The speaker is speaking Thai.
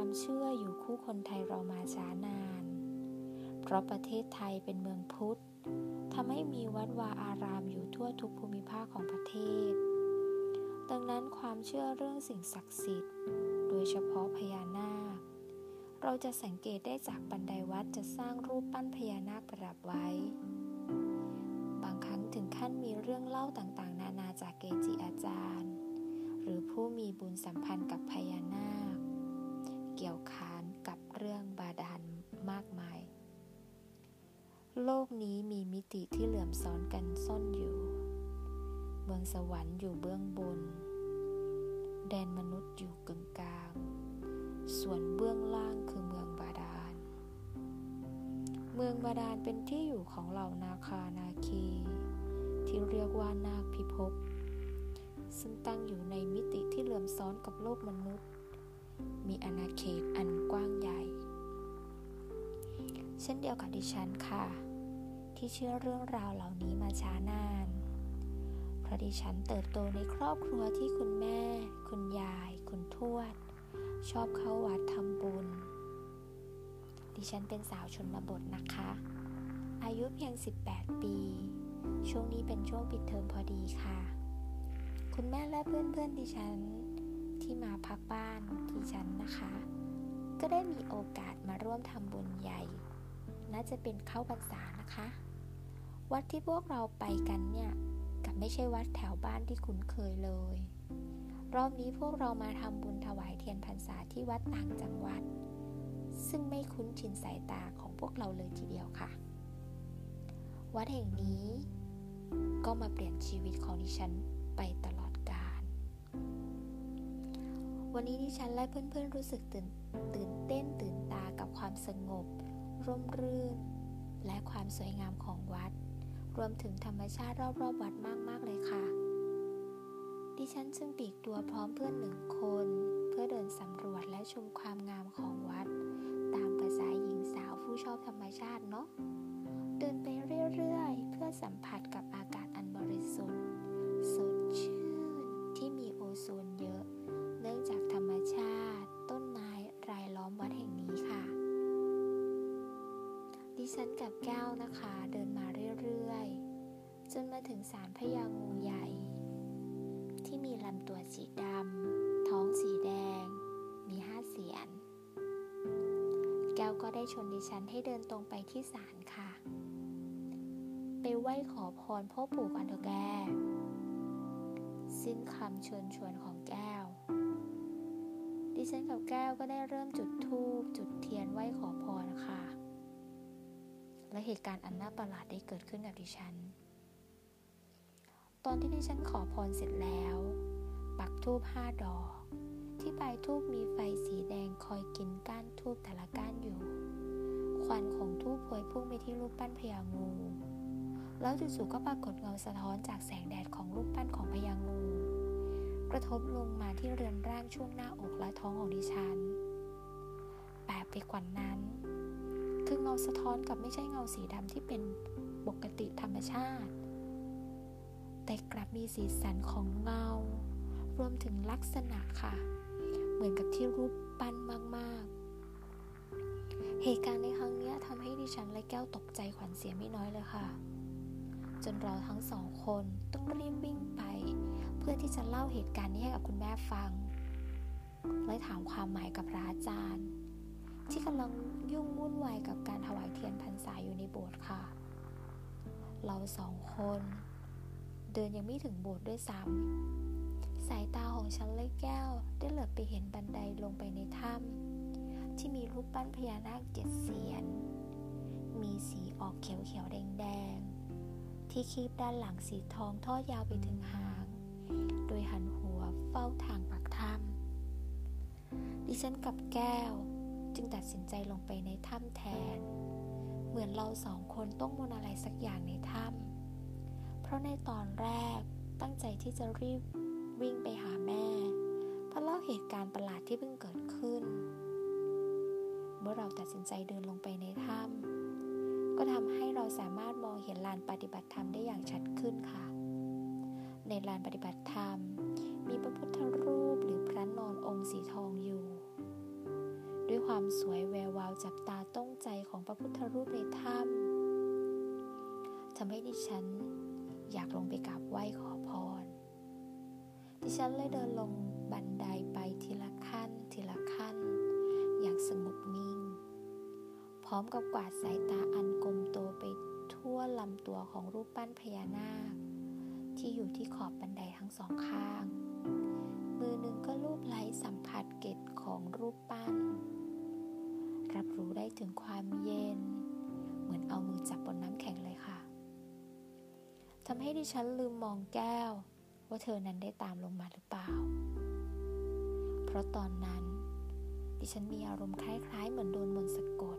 ความเชื่ออยู่คู่คนไทยเรามาช้านาน เพราะประเทศไทยเป็นเมืองพุทธทำให้มีวัดวาอารามอยู่ทั่วทุกภูมิภาคของประเทศ ดังนั้นความเชื่อเรื่องสิ่งศักดิ์สิทธิ์ โดยเฉพาะพญานาค เราจะสังเกตได้จากบันไดวัดจะสร้างรูปปั้นพญานาคประดับไว้ บางครั้งถึงขั้นมีเรื่องเล่าต่างๆ นานาจากเกจิอาจารย์ หรือผู้มีบุญสัมพันธ์กับพญานาค เกี่ยวขานกับเรื่องบาดาลมากมาย โลกนี้มีมิติที่เหลื่อมซ้อนกันซ่อนอยู่ เมืองสวรรค์อยู่เบื้องบน แดนมนุษย์อยู่กึ่งกลาง ส่วนเบื้องล่างคือเมืองบาดาล เมืองบาดาลเป็นที่อยู่ของเหล่านาคานาคี ที่เรียกว่านาคพิภพซึ่งตั้งอยู่ในมิติที่เหลื่อมซ้อนกับโลกมนุษย์ มีอาณาเขตอันกว้างใหญ่ เช่นเดียวกับดิฉันค่ะ ที่เชื่อเรื่องราวเหล่านี้มาช้านานเพราะดิฉันเติบโตในครอบครัวที่คุณแม่ คุณยาย คุณทวด ชอบเข้าวัดทำบุญ ดิฉันเป็นสาวชนบทนะคะ อายุเพียง 18 ปี ช่วงนี้เป็นช่วงปิดเทอมพอดีค่ะ คุณแม่และเพื่อนๆดิฉัน ที่มาพักบ้านดิฉันนะคะ ก็ได้มีโอกาสมาร่วมทำบุญใหญ่ น่าจะเป็นเข้าพรรษานะคะ วัดที่พวกเราไปกันเนี่ยกับไม่ใช่วัดแถวบ้านที่คุ้นเคยเลย รอบนี้พวกเรามาทำบุญถวายเทียนพรรษาที่วัดต่างจังหวัด ซึ่งไม่คุ้นชินสายตาของพวกเราเลยทีเดียวค่ะ วัดแห่งนี้ก็มาเปลี่ยนชีวิตของดิฉันไปต วันนี้ดิฉันและเพื่อนๆรู้สึกตื่นตื่นเต้นตื่นตากับความสงบ ร่มรื่น และความสวยงามของวัด รวมถึงธรรมชาติรอบๆวัดมากๆเลยค่ะ ดิฉันจึงปีกตัวพร้อมเพื่อนหนึ่งคน เพื่อเดินสำรวจและชมความงามของวัด ตามภาษาหญิงสาวผู้ชอบธรรมชาติเนาะเดินไปเรื่อยๆ ฉันกับแก้วนะคะ เดินมาเรื่อยๆ จนมาถึงศาลพญางูใหญ่ ที่มีลำตัวสีดำ ท้องสีแดง มีห้าเสียน แก้วก็ได้ชวนดิฉันให้เดินตรงไปที่ศาลค่ะ ไปไหว้ขอพรพ่อปู่กันเถอแกสิ้นคำชิญชวนของแก้ว ดิฉันกับแก้วก็ได้เริ่มจุดธูปจุดเทียนไหว้ขอพรค่ะ และเหตุการณ์อันน่าประหลาดได้เกิดขึ้นกับดิฉัน ตอนที่ดิฉันขอพรเสร็จแล้ว ปักธูปห้าดอก ที่ปลายธูปมีไฟสีแดงคอยกินก้านธูปแต่ละก้านอยู่ ควันของธูปพวยพุ่งไปที่รูปปั้นพญางู แล้วจู่ๆก็ปรากฏเงาสะท้อนจากแสงแดดของรูปปั้นของพญางู กระทบลงมาที่เรือนร่างช่วงหน้าอกและท้องของดิฉันแปลกไปกว่านั้น สะท้อนกับไม่ใช่เงาสีดำที่เป็นปกติธรรมชาติ แต่กลับมีสีสันของเงา รวมถึงลักษณะค่ะ เหมือนกับที่รูปปั้นมาก ๆ เหตุการณ์ในครั้งนี้ทำให้ดิฉันและแก้วตกใจขวัญเสียไม่น้อยเลยค่ะ จนเราทั้งสองคนต้องรีบวิ่งไป เพื่อที่จะเล่าเหตุการณ์นี้ให้กับคุณแม่ฟัง และถามความหมายกับพระอาจารย์ ที่กำลังยุ่งวุ่นวายกับการถวายเทียนพรรษาอยู่ในโบสถ์ค่ะ เราสองคน เดินยังไม่ถึงโบสถ์ด้วยซ้ำสายตาของฉันและแก้ว ได้เหลือบไปเห็นบันไดลงไปในถ้ำที่มีรูปปั้นพญานาคเจ็ดเสียน มีสีออกเขียวๆแดงๆ ที่คีบด้านหลังสีทองทอดยาวไปถึงหาง โดยหันหัวเฝ้าทางปากถ้ำดิฉันกับแก้ว จึงตัดสินใจลงไปในถ้ำแทน เหมือนเราสองคนต้องมนอะไรสักอย่างในถ้ำเพราะในตอนแรกตั้งใจที่จะรีบวิ่งไปหาแม่ เพราะเล่าเหตุการณ์ประหลาดที่เพิ่งเกิดขึ้น เมื่อเราตัดสินใจเดินลงไปในถ้ำก็ทำให้เราสามารถมองเห็นลานปฏิบัติธรรมได้อย่างชัดขึ้นค่ะ ในลานปฏิบัติธรรม สวยความสวยแวววาวจับตาต้องใจของพระพุทธรูปในถ้ำทำให้ดิฉันอยากลงไปกราบไหว้ขอพร ดิฉันเลยเดินลงบันไดไปทีละขั้น ทีละขั้น อย่างสงบนิ่ง พร้อมกับกวาดสายตาอันกลมโตไปทั่วลำตัวของรูปปั้นพญานาค ที่อยู่ที่ขอบบันไดทั้งสองข้าง มือหนึ่งก็ลูบไล้สัมผัสเกตของรูปปั้น รับรู้ได้ถึงความเย็น เหมือนเอามือจับบนน้ำแข็งเลยค่ะทำให้ดิฉันลืมมองแก้ว ว่าเธอนั้นได้ตามลงมาหรือเปล่า เพราะตอนนั้น ดิฉันมีอารมณ์คล้ายๆ เหมือนโดนมนต์สะกดด